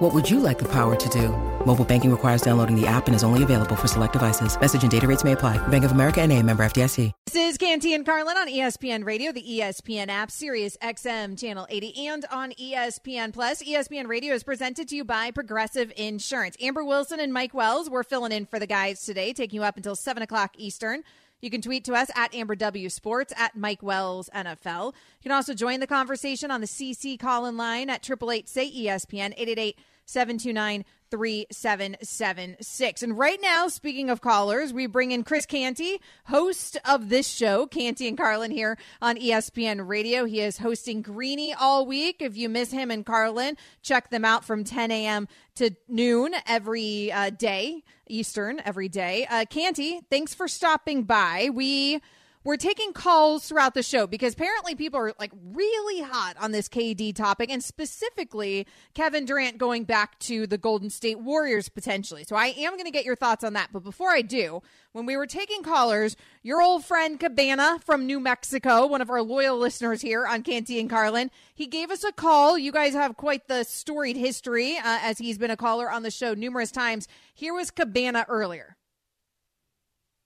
What would you like the power to do? Mobile banking requires downloading the app and is only available for select devices. Message and data rates may apply. Bank of America and a member FDIC. This is Canty and Carlin on ESPN Radio, the ESPN app, Sirius XM Channel 80, and on ESPN Plus. ESPN Radio is presented to you by Progressive Insurance. Amber Wilson and Mike Wells, we're filling in for the guys today, taking you up until 7 o'clock Eastern. You can tweet to us at Amber W Sports, at Mike Wells NFL. You can also join the conversation on the CC call in line at 888 say ESPN, 888 729 3776. And right now, speaking of callers, we bring in Chris Canty, host of this show, Canty and Carlin here on ESPN Radio. He is hosting Greeny all week. If you miss him and Carlin, check them out from 10 a.m. to noon every uh, day, Eastern every day. Uh, Canty, thanks for stopping by. We we're taking calls throughout the show because apparently people are like really hot on this KD topic and specifically Kevin Durant going back to the Golden State Warriors potentially. So I am going to get your thoughts on that. But before I do, when we were taking callers, your old friend Cabana from New Mexico, one of our loyal listeners here on Canty and Carlin, he gave us a call. You guys have quite the storied history uh, as he's been a caller on the show numerous times. Here was Cabana earlier.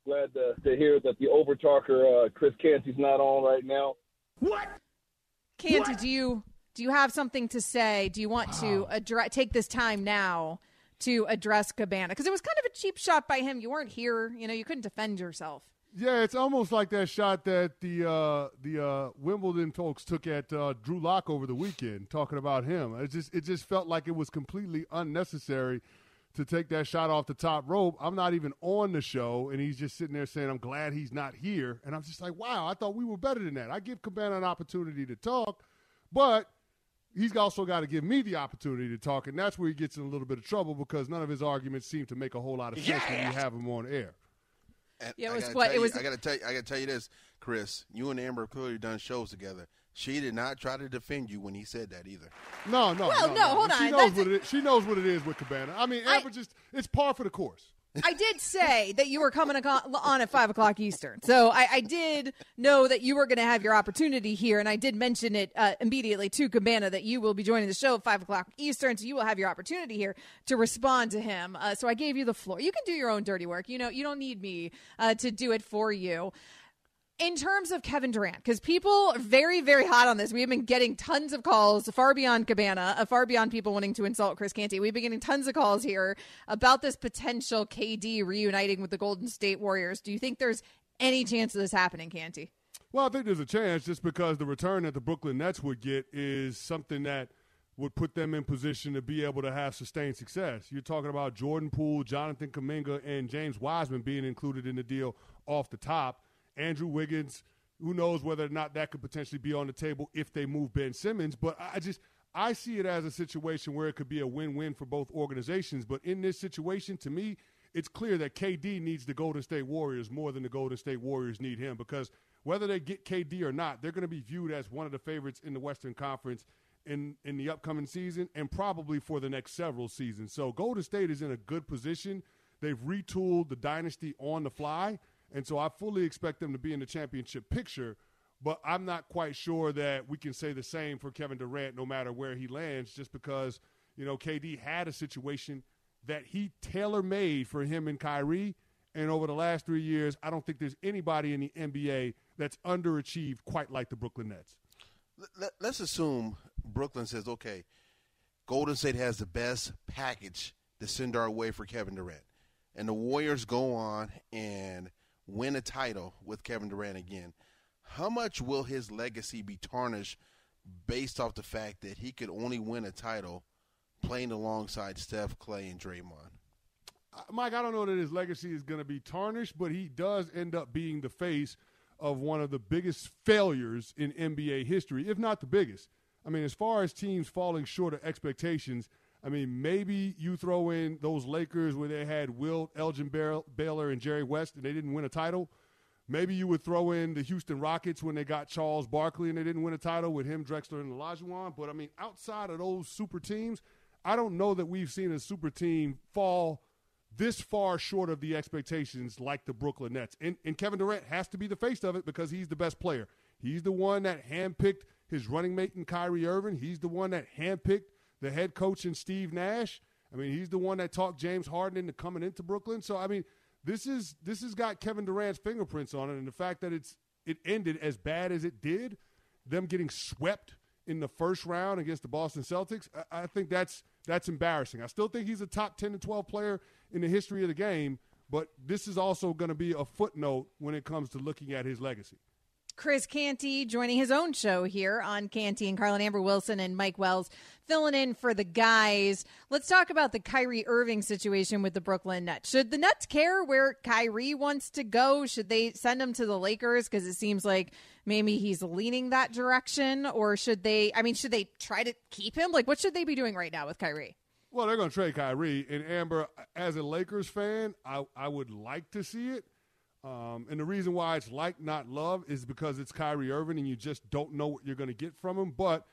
Glad to, to hear that the overtalker uh, Chris Canty's not on right now. What? Canty, do you do you have something to say? Do you want to address take this time now to address Cabana? Because it was kind of a cheap shot by him. You weren't here. You know, you couldn't defend yourself. Yeah, it's almost like that shot that the uh, the uh, Wimbledon folks took at uh, Drew Lock over the weekend, talking about him. It just it just felt like it was completely unnecessary to take that shot off the top rope. I'm not even on the show, and he's just sitting there saying, "I'm glad he's not here." And I'm just like, "Wow, I thought we were better than that." I give Cabana an opportunity to talk, but he's also got to give me the opportunity to talk, and that's where he gets in a little bit of trouble because none of his arguments seem to make a whole lot of sense when you have him on air. And Yeah, it was what- tell it you- was- I got to tell you. I got to tell you this, Chris. You and Amber have clearly done shows together. She did not try to defend you when he said that either. No, no, no. Well, no, no, hold She on. knows That's- what it is. She knows what it is with Cabana. I mean, I- just it's par for the course. I did say that you were coming on at five o'clock Eastern, so I, I did know that you were going to have your opportunity here, and I did mention it uh, immediately to Cabana that you will be joining the show at five o'clock Eastern, so you will have your opportunity here to respond to him. Uh, so I gave you the floor. You can do your own dirty work. You know, you don't need me uh, to do it for you. In terms of Kevin Durant, because people are very, very hot on this. We have been getting tons of calls, far beyond Cabana, uh, far beyond people wanting to insult Chris Canty. We've been getting tons of calls here about this potential KD reuniting with the Golden State Warriors. Do you think there's any chance of this happening, Canty? Well, I think there's a chance just because the return that the Brooklyn Nets would get is something that would put them in position to be able to have sustained success. You're talking about Jordan Poole, Jonathan Kuminga, and James Wiseman being included in the deal off the top. Andrew Wiggins, who knows whether or not that could potentially be on the table if they move Ben Simmons. But I just I see it as a situation where it could be a win-win for both organizations. But in this situation, to me, it's clear that KD needs the Golden State Warriors more than the Golden State Warriors need him because whether they get KD or not, they're going to be viewed as one of the favorites in the Western Conference in in the upcoming season and probably for the next several seasons. So Golden State is in a good position. They've retooled the dynasty on the fly, and so I fully expect them to be in the championship picture. But I'm not quite sure that we can say the same for Kevin Durant, no matter where he lands, just because you know KD had a situation that he tailor made for him and Kyrie. And over the last three years, I don't think there's anybody in the NBA that's underachieved quite like the Brooklyn Nets. Let, us assume Brooklyn says, okay, Golden State has the best package to send our way for Kevin Durant. And the Warriors go on and win a title with Kevin Durant again. How much will his legacy be tarnished based off the fact that he could only win a title playing alongside Steph, Clay, and Draymond? Uh, Mike, I don't know that his legacy is going to be tarnished, but he does end up being the face of one of the biggest failures in NBA history, if not the biggest. I mean, as far as teams falling short of expectations, I mean, maybe you throw in those Lakers where they had Wilt, Elgin Baylor, and Jerry West, and they didn't win a title. Maybe you would throw in the Houston Rockets when they got Charles Barkley and they didn't win a title with him, Drexler, and Olajuwon. But I mean, outside of those super teams, I don't know that we've seen a super team fall this far short of the expectations like the Brooklyn Nets. And, and Kevin Durant has to be the face of it because he's the best player. He's the one that handpicked his running mate in Kyrie Irving. He's the one that handpicked the head coach and Steve Nash. I mean, he's the one that talked James Harden into coming into Brooklyn. So I mean, this is this has got Kevin Durant's fingerprints on it, and the fact that it's it ended as bad as it did, them getting swept in the first round against the Boston Celtics, I, I think that's that's embarrassing. I still think he's a top ten to twelve player in the history of the game, but this is also going to be a footnote when it comes to looking at his legacy. Chris Canty joining his own show here on Canty and Carlin Amber Wilson and Mike Wells filling in for the guys. Let's talk about the Kyrie Irving situation with the Brooklyn Nets. Should the Nets care where Kyrie wants to go? Should they send him to the Lakers because it seems like maybe he's leaning that direction or should they I mean should they try to keep him? Like what should they be doing right now with Kyrie? Well, they're going to trade Kyrie and Amber as a Lakers fan, I I would like to see it um, and the reason why it's like not love is because it's Kyrie Irving and you just don't know what you're going to get from him. But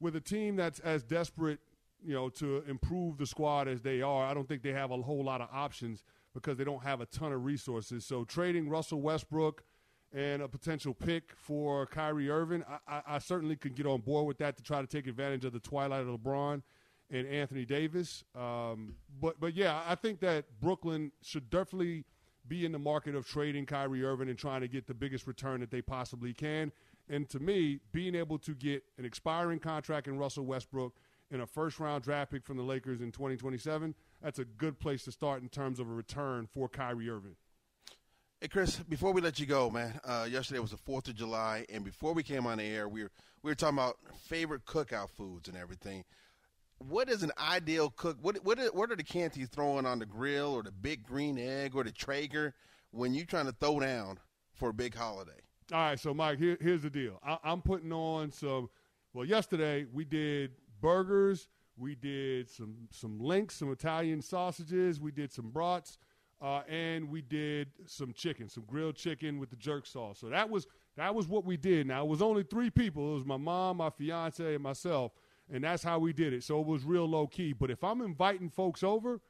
with a team that's as desperate, you know, to improve the squad as they are, I don't think they have a whole lot of options because they don't have a ton of resources. So trading Russell Westbrook and a potential pick for Kyrie Irving, I, I, I certainly could get on board with that to try to take advantage of the twilight of LeBron and Anthony Davis. Um, but but yeah, I think that Brooklyn should definitely – be in the market of trading Kyrie Irving and trying to get the biggest return that they possibly can. And to me, being able to get an expiring contract in Russell Westbrook and a first round draft pick from the Lakers in 2027, that's a good place to start in terms of a return for Kyrie Irving. Hey Chris, before we let you go, man, uh, yesterday was the Fourth of July, and before we came on the air, we were we were talking about favorite cookout foods and everything what is an ideal cook? What what are, what are the Cantys throwing on the grill or the big green egg or the Traeger when you're trying to throw down for a big holiday? All right, so Mike, here, here's the deal. I, I'm putting on some. Well, yesterday we did burgers, we did some some links, some Italian sausages, we did some brats, uh, and we did some chicken, some grilled chicken with the jerk sauce. So that was that was what we did. Now it was only three people. It was my mom, my fiance, and myself and that's how we did it. So it was real low key. But if I'm inviting folks over,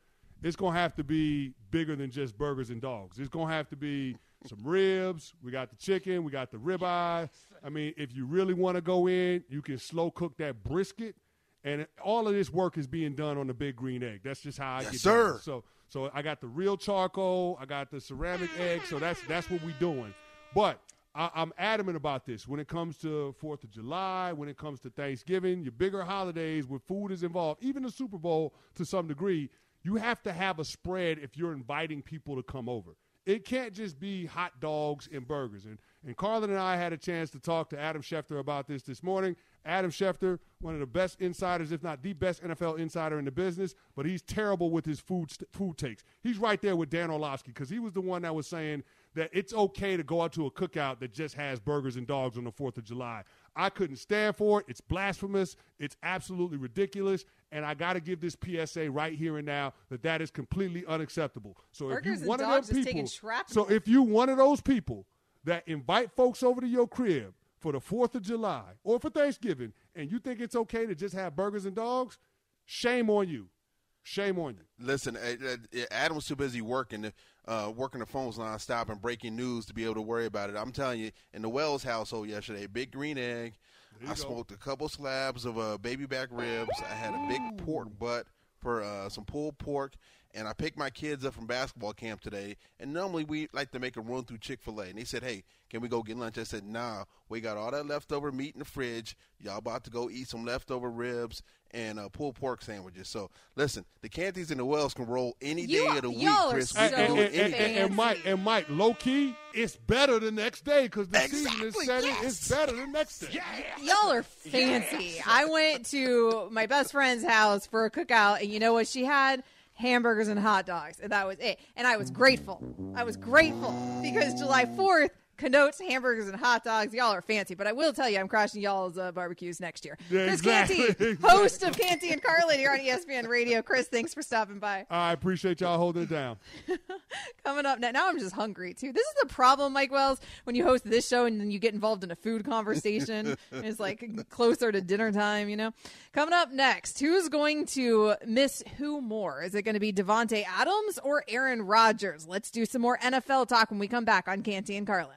it's gonna have to be bigger than just burgers and dogs. It's gonna have to be some ribs. We got the chicken. We got the ribeye. I mean, if you really want to go in, you can slow cook that brisket. And all of this work is being done on the big green egg. That's just how I yes, get sir. Done. So, so I got the real charcoal. I got the ceramic egg. So that's that's what we're doing. But I, am adamant about this when it comes to Fourth of July, when it comes to Thanksgiving, your bigger holidays where food is involved, even the Super Bowl to some degree. You have to have a spread if you're inviting people to come over. It can't just be hot dogs and burgers. And and Carlin and I had a chance to talk to Adam Schefter about this this morning. Adam Schefter, one of the best insiders, if not the best NFL insider in the business, but he's terrible with his food food takes. He's right there with Dan Orlovsky because he was the one that was saying that it's okay to go out to a cookout that just has burgers and dogs on the 4th of July. I couldn't stand for it. It's blasphemous. It's absolutely ridiculous. And I got to give this PSA right here and now that that is completely unacceptable. So burgers if you one of them people, so if you one of those people that invite folks over to your crib for the 4th of July or for Thanksgiving and you think it's okay to just have burgers and dogs, shame on you. Shame on you. Listen, Adam was too busy working uh, working the phones nonstop and breaking news to be able to worry about it. I'm telling you, in the Wells household yesterday, big green egg. I go. smoked a couple slabs of uh, baby back ribs. I had a big pork butt for uh, some pulled pork, and I picked my kids up from basketball camp today. And normally we like to make a run through Chick Fil A, and they said, "Hey, can we go get lunch?" I said, "Nah, we got all that leftover meat in the fridge. Y'all about to go eat some leftover ribs and uh, pulled pork sandwiches. So listen, the Cantys and the Wells can roll any you, day of the week, Chris. So and, and, and, and, Mike, and Mike, low key, it's better the next day because the exactly, season is setting. Yes. It's better the next day. Yes. Y'all are fancy. Yes. I went to my best friend's house for a cookout, and you know what she had? Hamburgers and hot dogs, and that was it. And I was grateful. I was grateful because July Fourth connotes hamburgers and hot dogs. Y'all are fancy, but I will tell you, I'm crashing y'all's uh, barbecues next year. Yeah, Chris exactly, Canty, host of Canty and Carlin here on ESPN Radio. Chris, thanks for stopping by. I appreciate y'all holding it down. Coming up now, now I'm just hungry too. This is the problem, Mike Wells, when you host this show and then you get involved in a food conversation. it's like closer to dinner time, you know. Coming up next, who's going to miss who more? Is it going to be Davante Adams or Aaron Rodgers? Let's do some more NFL talk when we come back on Canty and Carlin.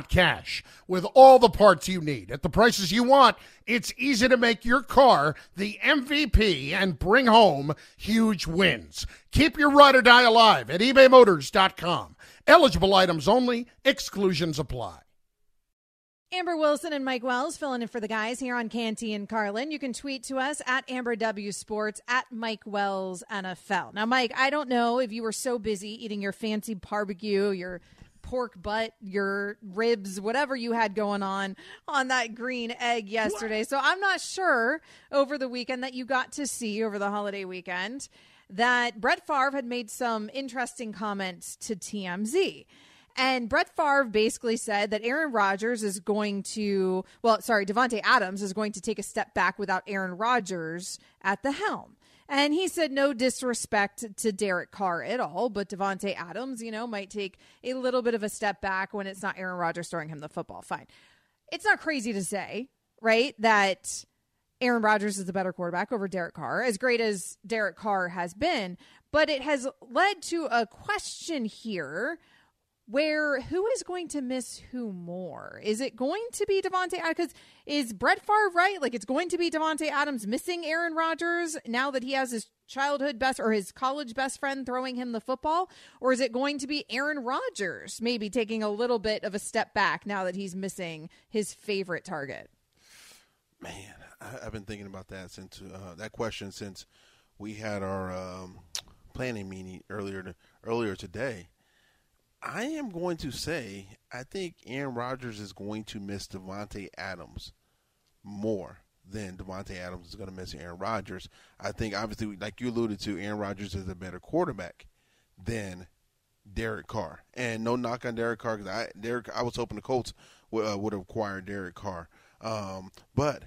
cash. With all the parts you need at the prices you want, it's easy to make your car the MVP and bring home huge wins. Keep your ride or die alive at ebaymotors.com. Eligible items only, exclusions apply. Amber Wilson and Mike Wells filling in for the guys here on Canty and Carlin. You can tweet to us at Amber W Sports at Mike Wells NFL. Now, Mike, I don't know if you were so busy eating your fancy barbecue, your pork butt, your ribs, whatever you had going on on that green egg yesterday. So I'm not sure over the weekend that you got to see over the holiday weekend that Brett Favre had made some interesting comments to TMZ. And Brett Favre basically said that Aaron Rodgers is going to, well, sorry, Davante Adams is going to take a step back without Aaron Rodgers at the helm. And he said no disrespect to Derek Carr at all, but Davante Adams, you know, might take a little bit of a step back when it's not Aaron Rodgers throwing him the football. Fine. It's not crazy to say, right, that Aaron Rodgers is the better quarterback over Derek Carr, as great as Derek Carr has been, but it has led to a question here where who is going to miss who more? Is it going to be Davante? Because is Brett Favre right? Like it's going to be Davante Adams missing Aaron Rodgers now that he has his childhood best or his college best friend throwing him the football, or is it going to be Aaron Rodgers maybe taking a little bit of a step back now that he's missing his favorite target? Man, I, I've been thinking about that since uh, that question since we had our um, planning meeting earlier to, earlier today. I am going to say I think Aaron Rodgers is going to miss Davante Adams more than Davante Adams is going to miss Aaron Rodgers. I think obviously, like you alluded to, Aaron Rodgers is a better quarterback than Derek Carr. And no knock on Derek Carr because I Derek I was hoping the Colts would, uh, would have acquired Derek Carr, um, but.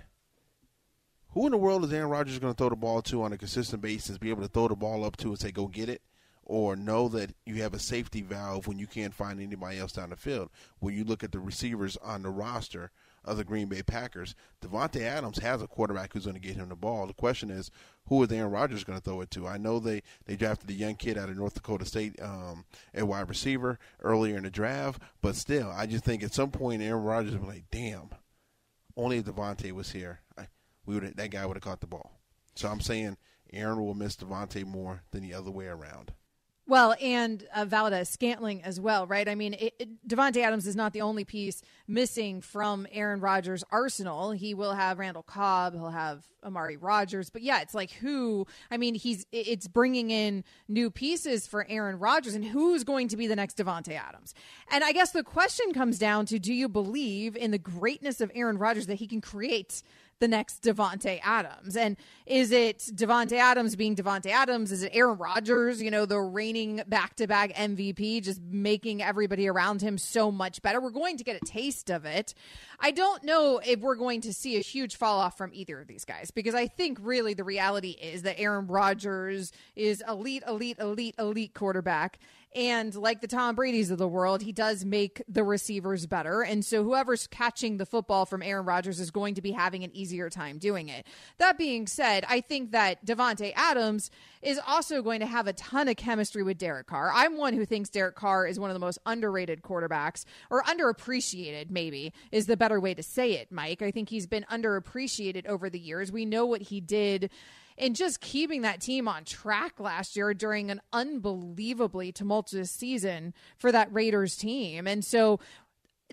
Who in the world is Aaron Rodgers going to throw the ball to on a consistent basis? Be able to throw the ball up to and say, "Go get it," or know that you have a safety valve when you can't find anybody else down the field. When you look at the receivers on the roster of the Green Bay Packers, Davante Adams has a quarterback who's going to get him the ball. The question is, who is Aaron Rodgers going to throw it to? I know they, they drafted a young kid out of North Dakota State um, at wide receiver earlier in the draft, but still, I just think at some point Aaron Rodgers will be like, damn, only if Davante was here, I, we would that guy would have caught the ball. So I'm saying Aaron will miss Davante more than the other way around. Well, and uh, Valdes-Scantling as well, right? I mean, Davante Adams is not the only piece missing from Aaron Rodgers' arsenal. He will have Randall Cobb, he'll have Amari Rodgers, but yeah, it's like who? I mean, he's it's bringing in new pieces for Aaron Rodgers, and who's going to be the next Davante Adams? And I guess the question comes down to: Do you believe in the greatness of Aaron Rodgers that he can create? The next Davante Adams? And is it Davante Adams being Davante Adams? Is it Aaron Rodgers, you know, the reigning back to back MVP, just making everybody around him so much better? We're going to get a taste of it. I don't know if we're going to see a huge fall off from either of these guys because I think really the reality is that Aaron Rodgers is elite, elite, elite, elite quarterback And like the Tom Brady's of the world, he does make the receivers better. And so whoever's catching the football from Aaron Rodgers is going to be having an easier time doing it. That being said, I think that Davante Adams is also going to have a ton of chemistry with Derek Carr. I'm one who thinks Derek Carr is one of the most underrated quarterbacks or underappreciated, maybe is the better way to say it, Mike. I think he's been underappreciated over the years. We know what he did and just keeping that team on track last year during an unbelievably tumultuous season for that Raiders team. And so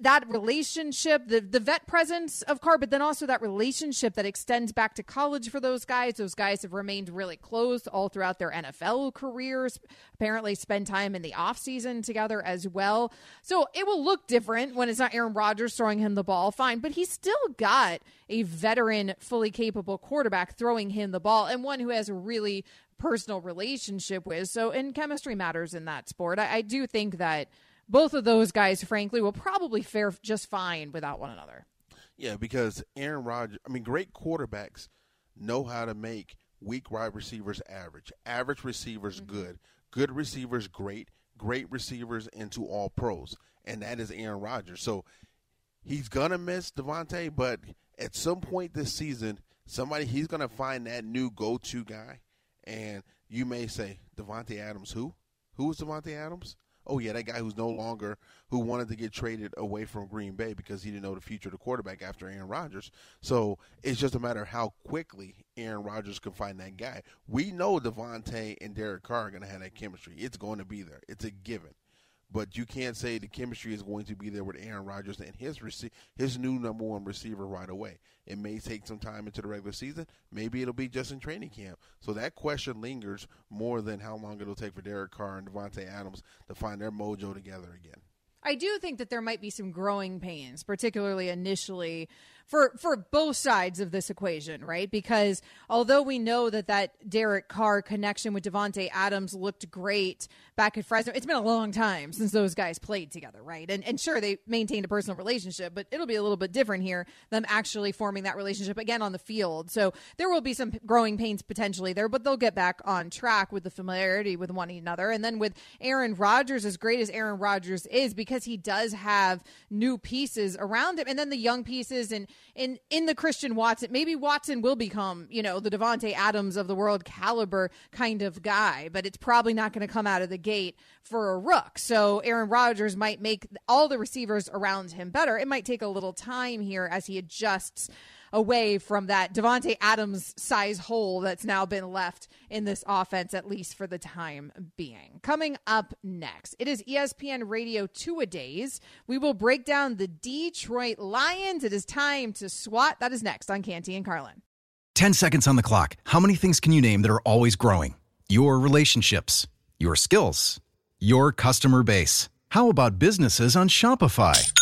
that relationship, the the vet presence of Carr, but then also that relationship that extends back to college for those guys. Those guys have remained really close all throughout their NFL careers. Apparently, spend time in the offseason together as well. So it will look different when it's not Aaron Rodgers throwing him the ball, fine, but he's still got a veteran, fully capable quarterback throwing him the ball and one who has a really personal relationship with. So, and chemistry matters in that sport. I, I do think that both of those guys, frankly, will probably fare just fine without one another. Yeah, because Aaron Rodgers, I mean, great quarterbacks know how to make weak wide receivers average, average receivers mm-hmm. good, good receivers great, great receivers into all pros, and that is Aaron Rodgers. So he's gonna miss Davante, but at some point this season, somebody he's gonna find that new go-to guy, and you may say Davante Adams, who? Who is Davante Adams? Oh yeah, that guy who's no longer who wanted to get traded away from Green Bay because he didn't know the future of the quarterback after Aaron Rodgers. So it's just a matter of how quickly Aaron Rodgers can find that guy. We know Davante and Derek Carr are going to have that chemistry. It's going to be there. It's a given but you can't say the chemistry is going to be there with Aaron Rodgers and his rece- his new number one receiver right away. It may take some time into the regular season. Maybe it'll be just in training camp. So that question lingers more than how long it'll take for Derek Carr and Davante Adams to find their mojo together again. I do think that there might be some growing pains, particularly initially for for both sides of this equation, right? Because although we know that that Derek Carr connection with Davante Adams looked great back at Fresno, it's been a long time since those guys played together, right? And and sure they maintained a personal relationship, but it'll be a little bit different here them actually forming that relationship again on the field. So there will be some growing pains potentially there, but they'll get back on track with the familiarity with one another. And then with Aaron Rodgers, as great as Aaron Rodgers is, because he does have new pieces around him, and then the young pieces and in in the Christian Watson, maybe Watson will become, you know, the Davante Adams of the world caliber kind of guy, but it's probably not going to come out of the gate for a rook. So Aaron Rodgers might make all the receivers around him better. It might take a little time here as he adjusts away from that Davante Adams size hole that's now been left in this offense, at least for the time being. Coming up next, it is ESPN Radio Two A Days. We will break down the Detroit Lions. It is time to SWAT. That is next on Canty and Carlin. 10 seconds on the clock. How many things can you name that are always growing? Your relationships, your skills, your customer base. How about businesses on Shopify?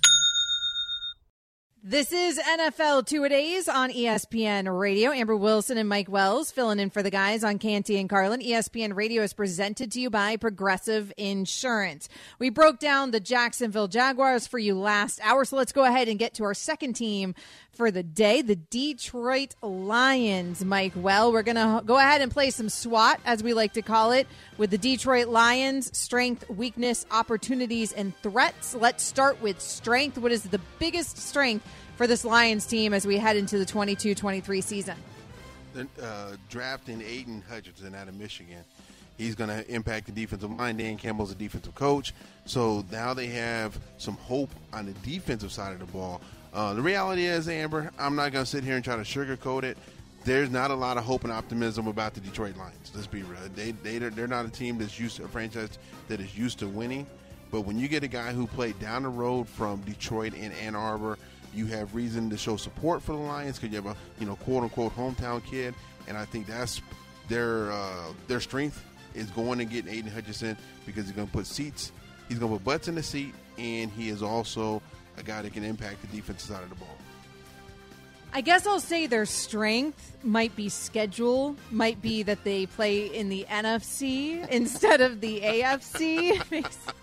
This is NFL Two Days on ESPN Radio. Amber Wilson and Mike Wells filling in for the guys on Canty and Carlin. ESPN Radio is presented to you by Progressive Insurance. We broke down the Jacksonville Jaguars for you last hour, so let's go ahead and get to our second team for the day, the Detroit Lions. Mike Well, we're going to go ahead and play some SWAT, as we like to call it, with the Detroit Lions strength, weakness, opportunities, and threats. Let's start with strength. What is the biggest strength for this Lions team as we head into the 22 23 season? Uh, drafting Aidan Hutchinson out of Michigan. He's going to impact the defensive line. Dan Campbell's a defensive coach. So now they have some hope on the defensive side of the ball. Uh, the reality is, Amber, I'm not going to sit here and try to sugarcoat it. There's not a lot of hope and optimism about the Detroit Lions. Let's be real. They, they, they're not a team that's used to a franchise that is used to winning. But when you get a guy who played down the road from Detroit and Ann Arbor, you have reason to show support for the Lions because you have a you know quote unquote hometown kid, and I think that's their uh, their strength is going to get Aidan Hutchinson because he's going to put seats He's going to put butts in the seat, and he is also a guy that can impact the defensive side of the ball. I guess I'll say their strength might be schedule, might be that they play in the NFC instead of the AFC.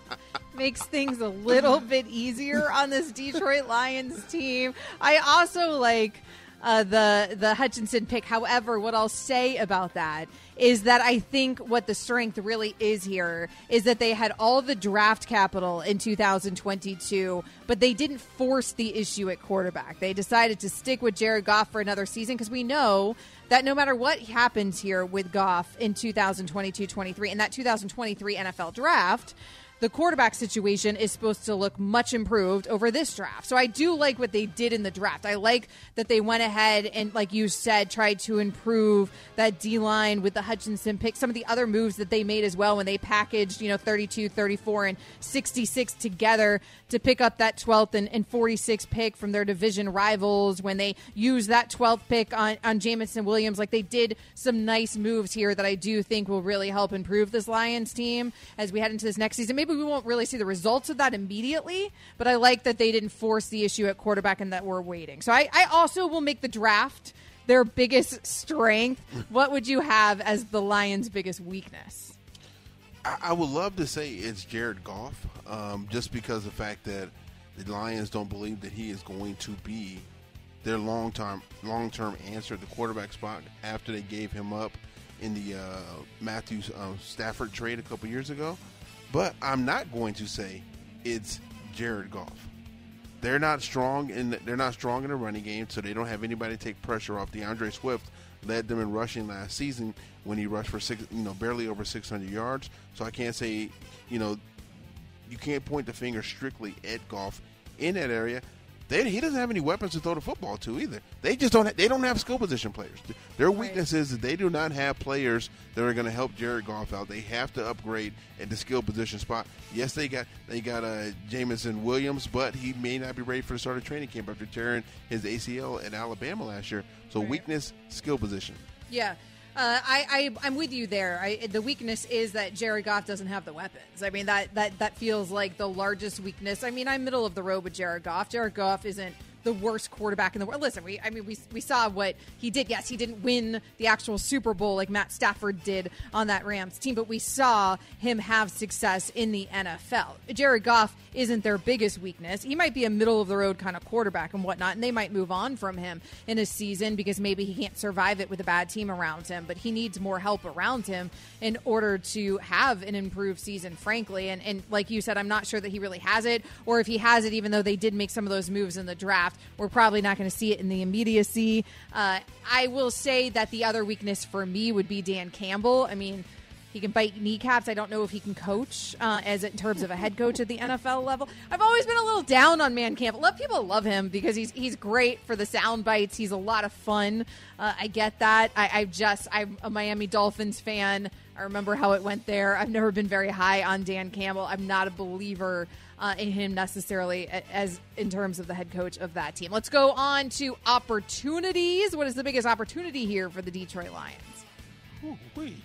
makes, things a little bit easier on this Detroit Lions team. I also like uh, the the Hutchinson pick. However, what I'll say about that is that I think what the strength really is here is that they had all the draft capital in 2022, but they didn't force the issue at quarterback. They decided to stick with Jared Goff for another season because we know that no matter what happens here with Goff in 2022 23 and that 2023 NFL draft, the quarterback situation is supposed to look much improved over this draft. So I do like what they did in the draft. I like that they went ahead and, like you said, tried to improve that D line with the Hutchinson pick, some of the other moves that they made as well when they packaged, you know, 32, 34, and 66 together to pick up that 12th and, and 46th pick from their division rivals. When they used that 12th pick on, on Jameson Williams, like they did some nice moves here that I do think will really help improve this Lions team as we head into this next season. Maybe maybe we won't really see the results of that immediately, but I like that they didn't force the issue at quarterback and that we're waiting. So I, I also will make the draft their biggest strength. what would you have as the Lions' biggest weakness? I, I would love to say it's Jared Goff, um, just because the fact that the Lions don't believe that he is going to be their long term long term answer at the quarterback spot after they gave him up in the uh, Matthews uh, Stafford trade a couple years ago. But I'm not going to say it's Jared Goff. They're not strong in they're not strong in the running game, so they don't have anybody to take pressure off. D'Andre Swift led them in rushing last season when he rushed for six, you know, barely over 600 yards. So I can't say, you know, you can't point the finger strictly at Goff in that area. They, he doesn't have any weapons to throw the football to either. They just don't. they don't have skill position players. Their weakness is that they do not have players that are going to help Jared Goff out. They have to upgrade at the skill position spot. Yes, they got they got uh, Jameson Williams, but he may not be ready for the start of training camp after tearing his ACL at Alabama last year. So right. weakness, skill position. Yeah. Uh, I, I am with you there. I, the weakness is that Jared Goff doesn't have the weapons. I mean that that that feels like the largest weakness. I mean I'm middle of the road with Jared Goff. Jared Goff isn't the worst quarterback in the world. Listen, we I mean we we saw what he did. Yes, he didn't win the actual Super Bowl like Matt Stafford did on that Rams team, but we saw him have success in the NFL. Jared Goff isn't their biggest weakness. He might be a middle of the road kind of quarterback and whatnot, and they might move on from him in a season because maybe he can't survive it with a bad team around him, but he needs more help around him in order to have an improved season, frankly. And and like you said, I'm not sure that he really has it, or if he has it, even though they did make some of those moves in the draft draft. We're probably not going to see it in the immediacy. Uh, I will say that the other weakness for me would be Dan Campbell. I mean, he can bite kneecaps. I don't know if he can coach uh, as in terms of a head coach at the NFL level. I've always been a little down on Dan Campbell. Love people love him because he's he's great for the sound bites. He's a lot of fun. Uh, I get that. I, I just I'm a Miami Dolphins fan. I remember how it went there. I've never been very high on Dan Campbell. I'm not a believer uh, in him necessarily as in terms of the head coach of that team. Let's go on to opportunities. What is the biggest opportunity here for the Detroit Lions? Ooh, wait.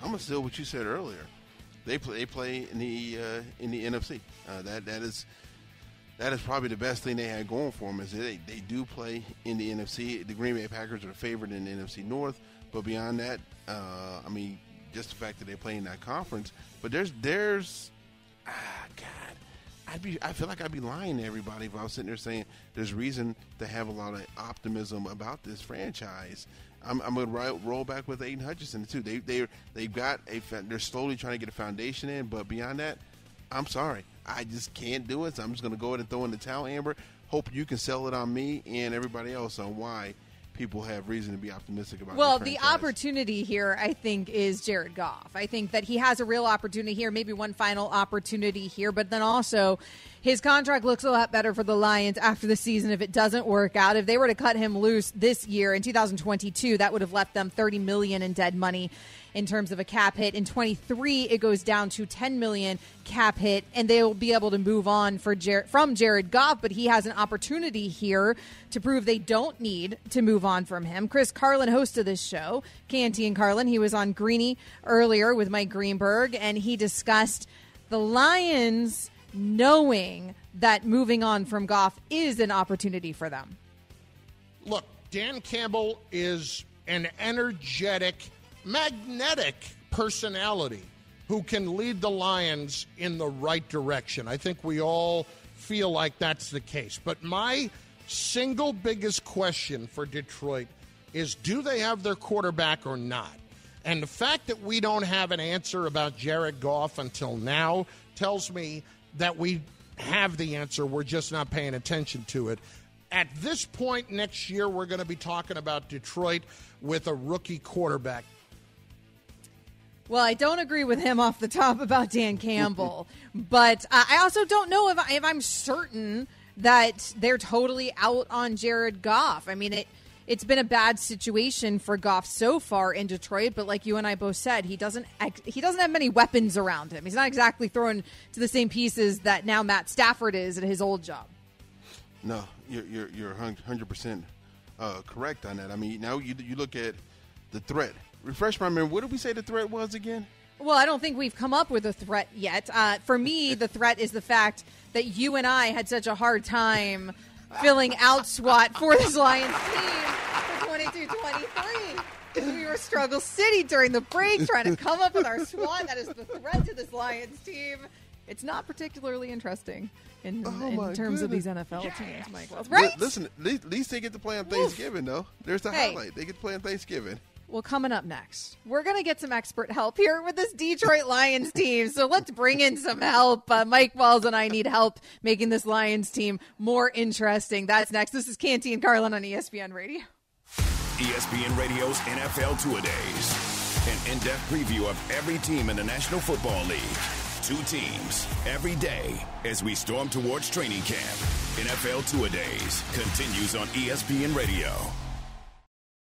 I'm gonna steal what you said earlier. They play. They play in the uh, in the NFC. Uh, that that is that is probably the best thing they had going for them. Is they they do play in the NFC. The Green Bay Packers are favorite in the NFC North, but beyond that, uh, I mean, just the fact that they play in that conference. But there's there's ah, God, I'd be I feel like I'd be lying to everybody if I was sitting there saying there's reason to have a lot of optimism about this franchise. I'm, I'm going to roll back with Aidan Hutchinson too. They they they've got a they're slowly trying to get a foundation in, but beyond that, I'm sorry, I just can't do it. So I'm just to go ahead and throw in the towel, Amber. Hope you can sell it on me and everybody else on why people have reason to be optimistic about. Well, the opportunity here, I think, is Jared Goff. I think that he has a real opportunity here, maybe one final opportunity here, but then also his contract looks a lot better for the Lions after the season if it doesn't work out. If they were to cut him loose this year in 2022, that would have left them 30 million in dead money in terms of a cap hit. In 23, it goes down to 10 million cap hit, and they will be able to move on for from Jared Goff. But he has an opportunity here to prove they don't need to move on from him. Chris Carlin hosted this show, Canty and Carlin. He was on Greeny earlier with Mike Greenberg, and he discussed the Lions knowing that moving on from Goff is an opportunity for them? Look, Dan Campbell is an energetic, magnetic personality who can lead the Lions in the right direction. I think we all feel like that's the case. But my single biggest question for Detroit is do they have their quarterback or not? And the fact that we don't have an answer about Jared Goff until now tells me that we have the answer. We're just not paying attention to it. At this point next year, we're going to be talking about Detroit with a rookie quarterback. Well, I don't agree with him off the top about Dan Campbell, but I also don't know if, I, if I'm certain that they're totally out on Jared Goff. I mean, it it's been a bad situation for Goff so far in Detroit, but like you and I both said, he doesn't he doesn't have many weapons around him. He's not exactly thrown to the same pieces that now Matt Stafford is at his old job. No, you're you're you're hundred percent uh, correct on that. I mean, now you you look at the threat. Refresh my memory. What did we say the threat was again? Well, I don't think we've come up with a threat yet. Uh, for me, the threat is the fact that you and I had such a hard time filling out SWAT for this Lions team for 22-23. We were struggle city during the break trying to come up with our SWAT. That is the threat to this Lions team. It's not particularly interesting in, oh in terms goodness. of these NFL yes. teams, Wells. Right? Listen, at least they get to play on Thanksgiving, though. There's the hey. highlight. They get to play on Thanksgiving. Well, coming up next, we're going to get some expert help here with this Detroit Lions team. So let's bring in some help. Uh, Mike Wells and I need help making this Lions team more interesting. That's next. This is Canty and Carlin on ESPN Radio. ESPN Radio's NFL Two Days, an in-depth preview of every team in the National Football League. Two teams every day as we storm towards training camp. NFL Two Days continues on ESPN Radio.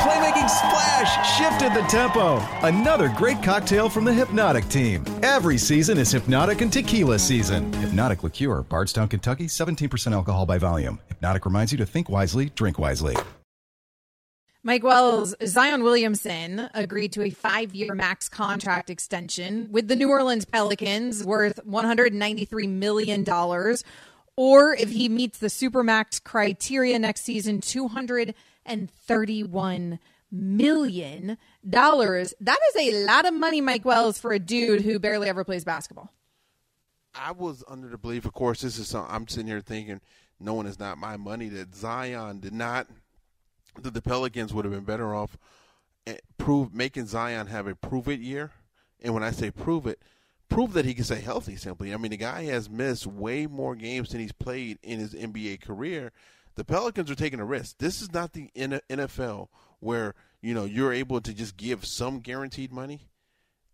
Playmaking splash shifted the tempo. Another great cocktail from the Hypnotic team. Every season is Hypnotic and Tequila season. Hypnotic Liqueur, Bardstown, Kentucky, 17% alcohol by volume. Hypnotic reminds you to think wisely, drink wisely. Mike Wells, Zion Williamson agreed to a five year max contract extension with the New Orleans Pelicans worth $193 million or if he meets the supermax criteria next season, two hundred and thirty-one million dollars. That is a lot of money, Mike Wells, for a dude who barely ever plays basketball. I was under the belief, of course, this is something I'm sitting here thinking, knowing it's not my money, that Zion did not, that the Pelicans would have been better off eh, prove making Zion have a prove it year. And when I say prove it, prove that he can stay healthy simply. I mean, the guy has missed way more games than he's played in his NBA career. The Pelicans are taking a risk. This is not the NFL where, you know, you're able to just give some guaranteed money.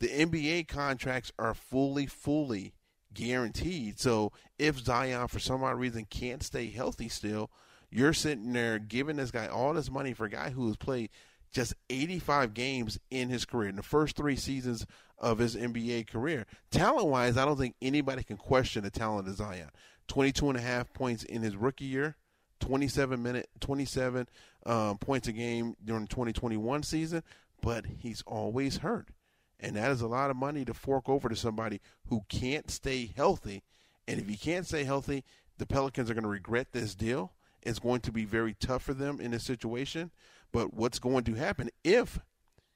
The NBA contracts are fully, fully guaranteed. So if Zion, for some odd reason, can't stay healthy still, you're sitting there giving this guy all this money for a guy who has played just 85 games in his career in the first three seasons of his NBA career. Talent wise, I don't think anybody can question the talent of Zion. 22 and a half points in his rookie year, 27 minute, 27 um, points a game during the 2021 season, but he's always hurt. And that is a lot of money to fork over to somebody who can't stay healthy. And if he can't stay healthy, the Pelicans are going to regret this deal. It's going to be very tough for them in this situation. But what's going to happen if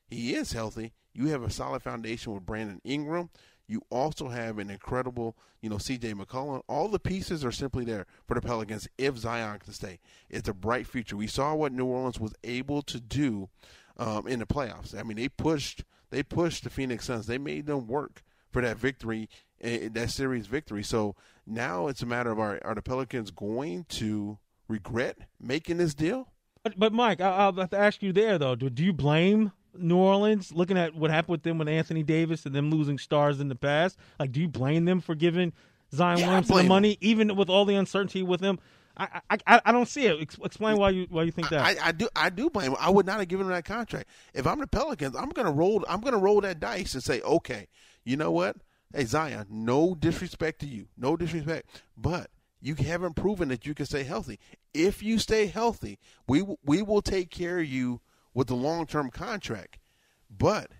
he is healthy? You have a solid foundation with Brandon Ingram. You also have an incredible, you know, CJ McCollum. All the pieces are simply there for the Pelicans if Zion can stay. It's a bright future. We saw what New Orleans was able to do um, in the playoffs. I mean, they pushed they pushed the Phoenix Suns. They made them work for that victory, eh, that series victory. So now it's a matter of are, are the Pelicans going to regret making this deal? But, but Mike, I, will have to ask you there though. Do, do you blame New Orleans looking at what happened with them with Anthony Davis and them losing stars in the past? Like, do you blame them for giving Zion yeah, Williamson the money, even with all the uncertainty with him? I, I I don't see it. explain why you why you think that. I, I, do I do blame him. I would not have given him that contract. If I'm the Pelicans, I'm gonna roll I'm gonna roll that dice and say, okay, you know what? Hey Zion, no disrespect to you, no disrespect, but you haven't proven that you can stay healthy. If you stay healthy, we we will take care of you with the long term contract. But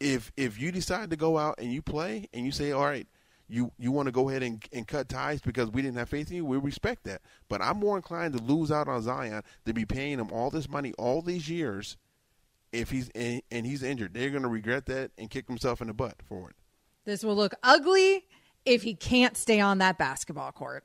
if if you decide to go out and you play and you say, all right, you you want to go ahead and, and cut ties because we didn't have faith in you, we respect that. But I'm more inclined to lose out on Zion than be paying him all this money all these years if he's and, and he's injured. They're going to regret that and kick himself in the butt for it. This will look ugly if he can't stay on that basketball court.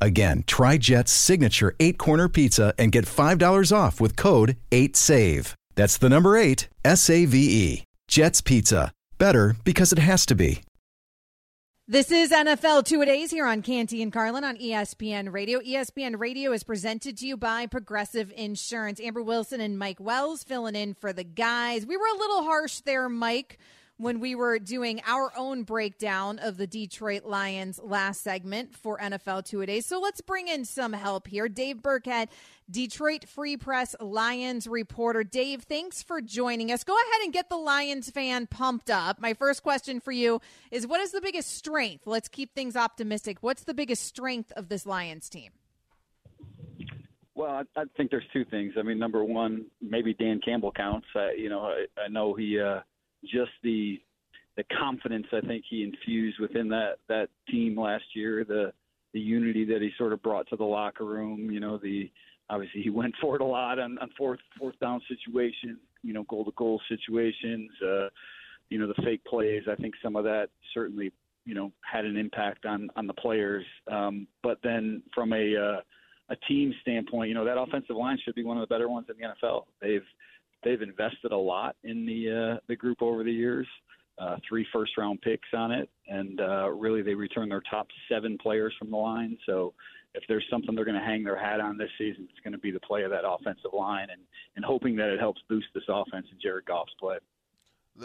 Again, try Jet's signature eight corner pizza and get $5 off with code 8SAVE. That's the number eight, S A V E. Jet's Pizza. Better because it has to be. This is NFL Two A Days here on Canty and Carlin on ESPN Radio. ESPN Radio is presented to you by Progressive Insurance. Amber Wilson and Mike Wells filling in for the guys. We were a little harsh there, Mike, when we were doing our own breakdown of the Detroit Lions last segment for NFL Two A Days. So let's bring in some help here. Dave Birkett, Detroit Free Press Lions reporter. Dave, thanks for joining us. Go ahead and get the Lions fan pumped up. My first question for you is what is the biggest strength? Let's keep things optimistic. What's the biggest strength of this Lions team? Well, I, I think there's two things. I mean, number one, maybe Dan Campbell counts. I, you know, I, I know he uh, just the the confidence I think he infused within that that team last year, the the unity that he sort of brought to the locker room. You know, the obviously he went for it a lot on, on fourth fourth down situations, you know, goal to goal situations, uh, you know, the fake plays. I think some of that certainly you know had an impact on on the players. Um, but then from a uh, a team standpoint, you know, that offensive line should be one of the better ones in the NFL. They've they've invested a lot in the uh, the group over the years. Uh, three first round picks on it, and uh, really they return their top seven players from the line. So if there's something they're going to hang their hat on this season, it's going to be the play of that offensive line, and and hoping that it helps boost this offense and Jared Goff's play.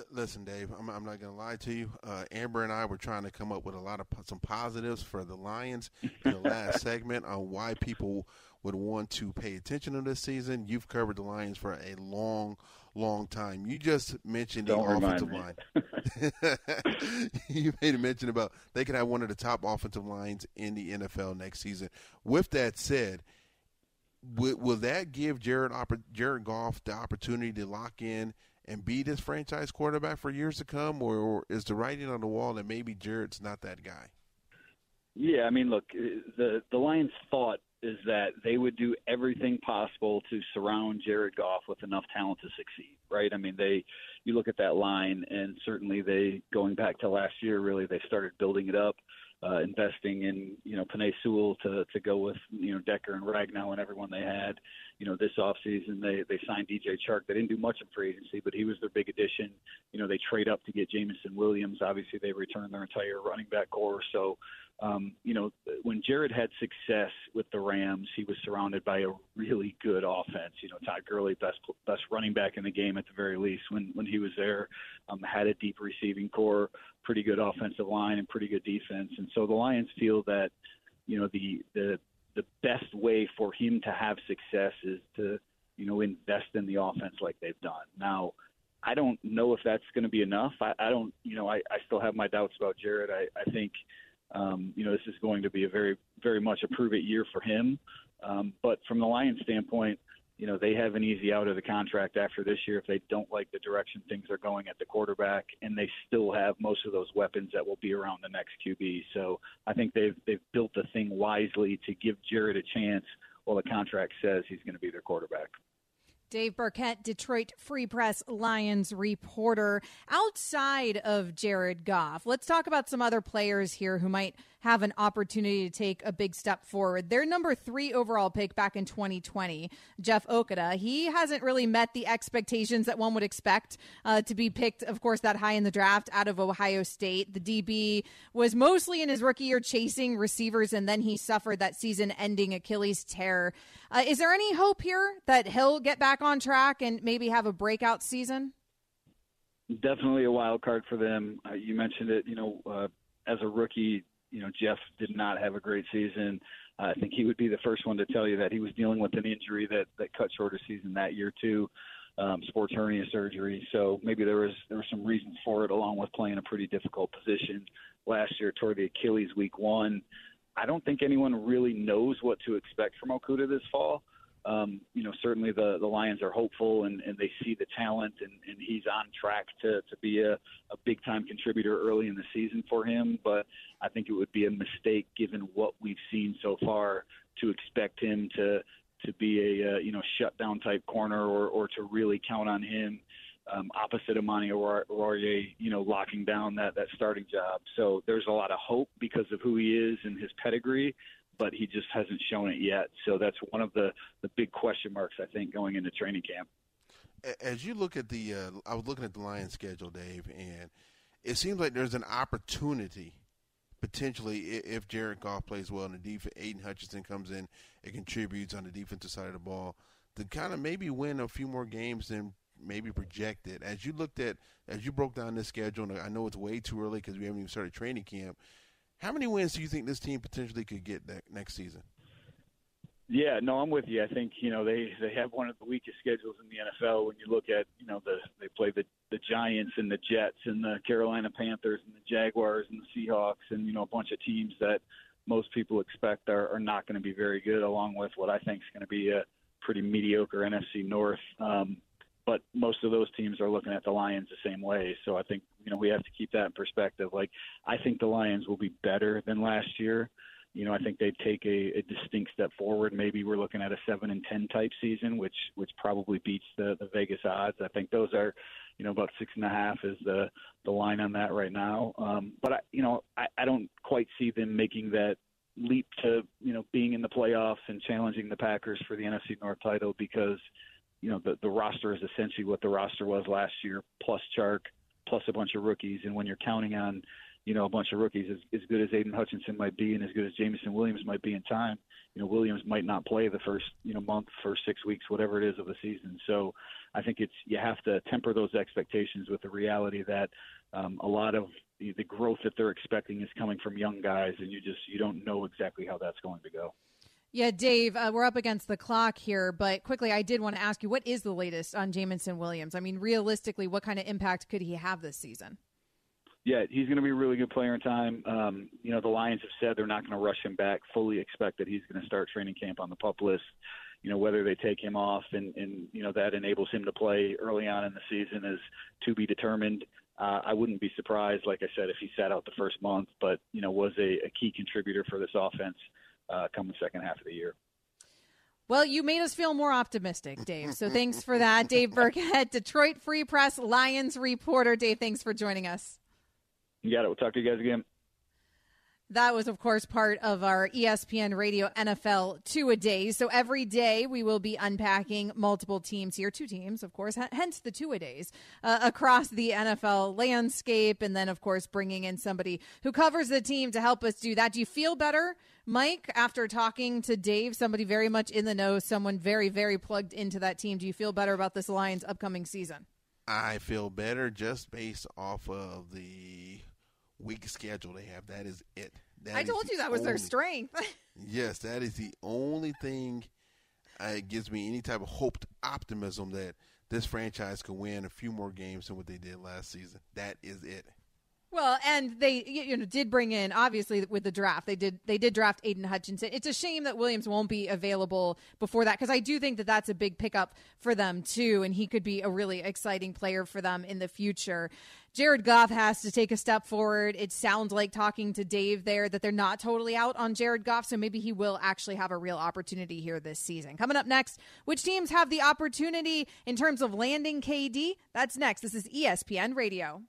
Listen, Dave, I'm, I'm not going to lie to you. Uh, Amber and I were trying to come up with a lot of some positives for the Lions in the last segment on why people would want to pay attention to this season. You've covered the Lions for a long, long time. You just mentioned Don't the offensive line. you made a mention about they could have one of the top offensive lines in the NFL next season. With that said, will, will that give Jared Jared Goff the opportunity to lock in and be this franchise quarterback for years to come, or, or is the writing on the wall that maybe Jared's not that guy? Yeah, I mean, look, eh, the the Lions thought is that they would do everything possible to surround Jared Goff with enough talent to succeed, right? I mean, they you look at that line and certainly they going back to last year really they started building it up, uh, investing in, you know, Penei Sewell to to go with, you know, Decker and Ragnow and everyone they had. You know, this offseason they they signed DJ Chark. They didn't do much in free agency, but he was their big addition. You know, they trade up to get Jameson Williams. Obviously they returned their entire running back corps, so um, you know, when Jared had success with the Rams, he was surrounded by a really good offense. You know, Todd Gurley, best best running back in the game at the very least when when he was there, um, had a deep receiving corps, pretty good offensive line, and pretty good defense. And so the Lions feel that, you know, the the the best way for him to have success is to, you know, invest in the offense like they've done. Now, I don't know if that's going to be enough. I, I don't, you know, I, I still have my doubts about Jared. I, I think um, you know, this is going to be a very, very much a prove it year for him. Um, but from the Lions standpoint, you know, they have an easy out of the contract after this year if they don't like the direction things are going at the quarterback, and they still have most of those weapons that will be around the next QB. So I think they've they've built the thing wisely to give Jared a chance while the contract says he's going to be their quarterback. Dave Birkett, Detroit Free Press Lions reporter. Outside of Jared Goff, let's talk about some other players here who might have an opportunity to take a big step forward. Their number three overall pick back in 2020, Jeff Okudah, he hasn't really met the expectations that one would expect uh, to be picked, of course, that high in the draft out of Ohio State. The DB was mostly in his rookie year chasing receivers, and then he suffered that season ending Achilles tear. Uh, is there any hope here that he'll get back on track and maybe have a breakout season? Definitely a wild card for them. Uh, you mentioned it, you know, uh, as a rookie, you know, Jeff did not have a great season. Uh, I think he would be the first one to tell you that he was dealing with an injury that, that cut short his season that year, too. Um, sports hernia surgery. So maybe there was there were some reasons for it, along with playing a pretty difficult position last year toward the Achilles week one. I don't think anyone really knows what to expect from Okudah this fall. Um, you know, certainly the, the Lions are hopeful and, and they see the talent, and, and he's on track to, to be a, a big time contributor early in the season for him. But I think it would be a mistake, given what we've seen so far, to expect him to to be a uh, you know shutdown type corner or, or to really count on him um, opposite of Amani Oruwariye, you know, locking down that, that starting job. So there's a lot of hope because of who he is and his pedigree, but he just hasn't shown it yet. So that's one of the, the big question marks, I think, going into training camp. As you look at the, uh, I was looking at the Lions schedule, Dave, and it seems like there's an opportunity potentially if Jared Goff plays well and the defense, Aidan Hutchinson comes in and contributes on the defensive side of the ball to kind of maybe win a few more games than maybe projected. As you looked at, as you broke down this schedule, and I know it's way too early because we haven't even started training camp. How many wins do you think this team potentially could get next season? Yeah, no, I'm with you. I think you know they they have one of the weakest schedules in the NFL. When you look at you know the they play the the Giants and the Jets and the Carolina Panthers and the Jaguars and the Seahawks and you know a bunch of teams that most people expect are, are not going to be very good, along with what I think is going to be a pretty mediocre NFC North. Um, but most of those teams are looking at the Lions the same way. So I think you know we have to keep that in perspective. Like I think the Lions will be better than last year. You know, I think they'd take a, a distinct step forward. Maybe we're looking at a seven and ten type season, which which probably beats the, the Vegas odds. I think those are, you know, about six and a half is the the line on that right now. Um, but I, you know, I, I don't quite see them making that leap to you know being in the playoffs and challenging the Packers for the NFC North title because you know the the roster is essentially what the roster was last year, plus Chark, plus a bunch of rookies. And when you're counting on, you know, a bunch of rookies as, as good as Aidan Hutchinson might be and as good as Jameson Williams might be in time, you know, Williams might not play the first you know month, first six weeks, whatever it is of the season. So I think it's you have to temper those expectations with the reality that um, a lot of the growth that they're expecting is coming from young guys, and you just you don't know exactly how that's going to go. Yeah, Dave, uh, we're up against the clock here, but quickly, I did want to ask you what is the latest on Jameson Williams? I mean, realistically, what kind of impact could he have this season? Yeah, he's going to be a really good player in time. Um, you know, the Lions have said they're not going to rush him back. Fully expect that he's going to start training camp on the pup list. You know, whether they take him off and, and you know that enables him to play early on in the season is to be determined. Uh, I wouldn't be surprised, like I said, if he sat out the first month, but you know was a, a key contributor for this offense uh, come the second half of the year. Well, you made us feel more optimistic, Dave. So thanks for that. Dave Birkett, Detroit Free Press Lions reporter. Dave, thanks for joining us. You got it. We'll talk to you guys again. That was, of course, part of our ESPN Radio NFL two a day. So every day we will be unpacking multiple teams here, two teams, of course, hence the two a days uh, across the NFL landscape. And then, of course, bringing in somebody who covers the team to help us do that. Do you feel better, Mike, after talking to Dave, somebody very much in the know, someone very, very plugged into that team? Do you feel better about this Lions upcoming season? I feel better just based off of the weak schedule they have. That is it. That I told you that was their strength. yes, that is the only thing uh, gives me any type of hoped optimism that this franchise can win a few more games than what they did last season. That is it. Well, and they you know did bring in obviously with the draft. They did they did draft Aidan Hutchinson. It's a shame that Williams won't be available before that because I do think that that's a big pickup for them too, and he could be a really exciting player for them in the future. Jared Goff has to take a step forward. It sounds like talking to Dave there that they're not totally out on Jared Goff, so maybe he will actually have a real opportunity here this season. Coming up next, which teams have the opportunity in terms of landing KD? That's next. This is ESPN Radio.